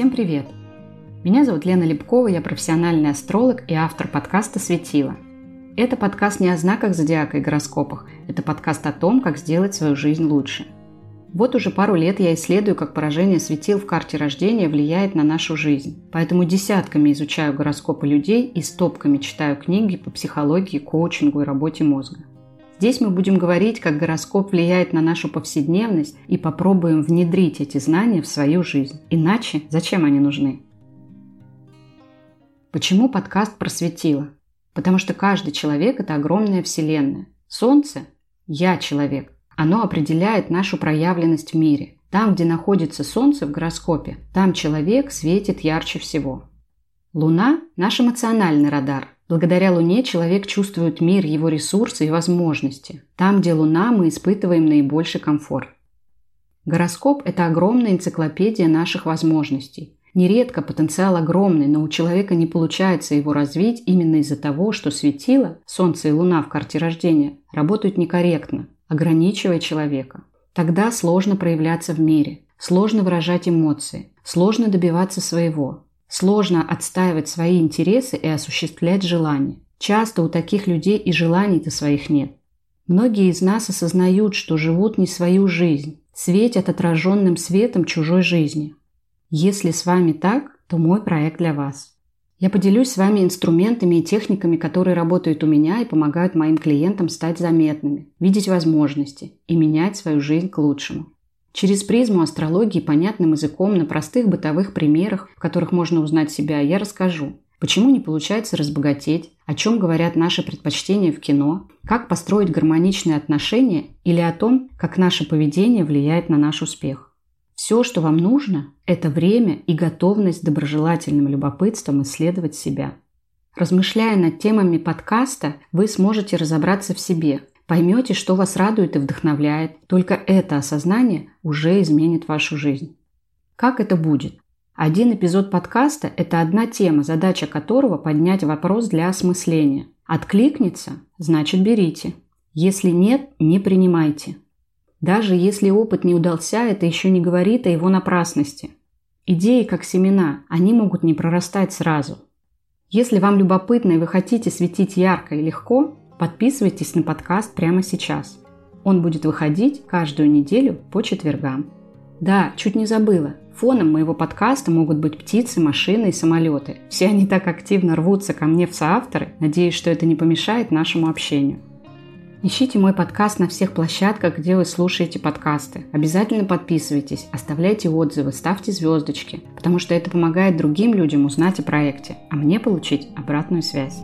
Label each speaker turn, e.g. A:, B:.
A: Всем привет! Меня зовут Лена Лебкова, я профессиональный астролог и автор подкаста «Светило». Это подкаст не о знаках зодиака и гороскопах, это подкаст о том, как сделать свою жизнь лучше. Вот уже пару лет я исследую, как поражение светил в карте рождения влияет на нашу жизнь. Поэтому десятками изучаю гороскопы людей и стопками читаю книги по психологии, коучингу и работе мозга. Здесь мы будем говорить, как гороскоп влияет на нашу повседневность и попробуем внедрить эти знания в свою жизнь. Иначе зачем они нужны? Почему подкаст просветило? Потому что каждый человек – это огромная вселенная. Солнце – я человек. Оно определяет нашу проявленность в мире. Там, где находится Солнце в гороскопе, там человек светит ярче всего. Луна – наш эмоциональный радар – Благодаря Луне человек чувствует мир, его ресурсы и возможности. Там, где Луна, мы испытываем наибольший комфорт. Гороскоп – это огромная энциклопедия наших возможностей. Нередко потенциал огромный, но у человека не получается его развить именно из-за того, что светило, Солнце и Луна в карте рождения, работают некорректно, ограничивая человека. Тогда сложно проявляться в мире, сложно выражать эмоции, сложно добиваться своего. Сложно отстаивать свои интересы и осуществлять желания. Часто у таких людей и желаний-то своих нет. Многие из нас осознают, что живут не свою жизнь, светят отраженным светом чужой жизни. Если с вами так, то мой проект для вас. Я поделюсь с вами инструментами и техниками, которые работают у меня и помогают моим клиентам стать заметными, видеть возможности и менять свою жизнь к лучшему. Через призму астрологии понятным языком на простых бытовых примерах, в которых можно узнать себя, я расскажу, почему не получается разбогатеть, о чем говорят наши предпочтения в кино, как построить гармоничные отношения или о том, как наше поведение влияет на наш успех. Все, что вам нужно, это время и готовность доброжелательным любопытством исследовать себя. Размышляя над темами подкаста, вы сможете разобраться в себе, Поймете, что вас радует и вдохновляет. Только это осознание уже изменит вашу жизнь. Как это будет? Один эпизод подкаста – это одна тема, задача которого – поднять вопрос для осмысления. Откликнется – значит берите. Если нет – не принимайте. Даже если опыт не удался, это еще не говорит о его напрасности. Идеи как семена, они могут не прорастать сразу. Если вам любопытно и вы хотите светить ярко и легко, Подписывайтесь на подкаст прямо сейчас. Он будет выходить каждую неделю по четвергам. Да, чуть не забыла. Фоном моего подкаста могут быть птицы, машины и самолеты. Все они так активно рвутся ко мне в соавторы. Надеюсь, что это не помешает нашему общению. Ищите мой подкаст на всех площадках, где вы слушаете подкасты. Обязательно подписывайтесь, оставляйте отзывы, ставьте звездочки, потому что это помогает другим людям узнать о проекте, а мне получить обратную связь.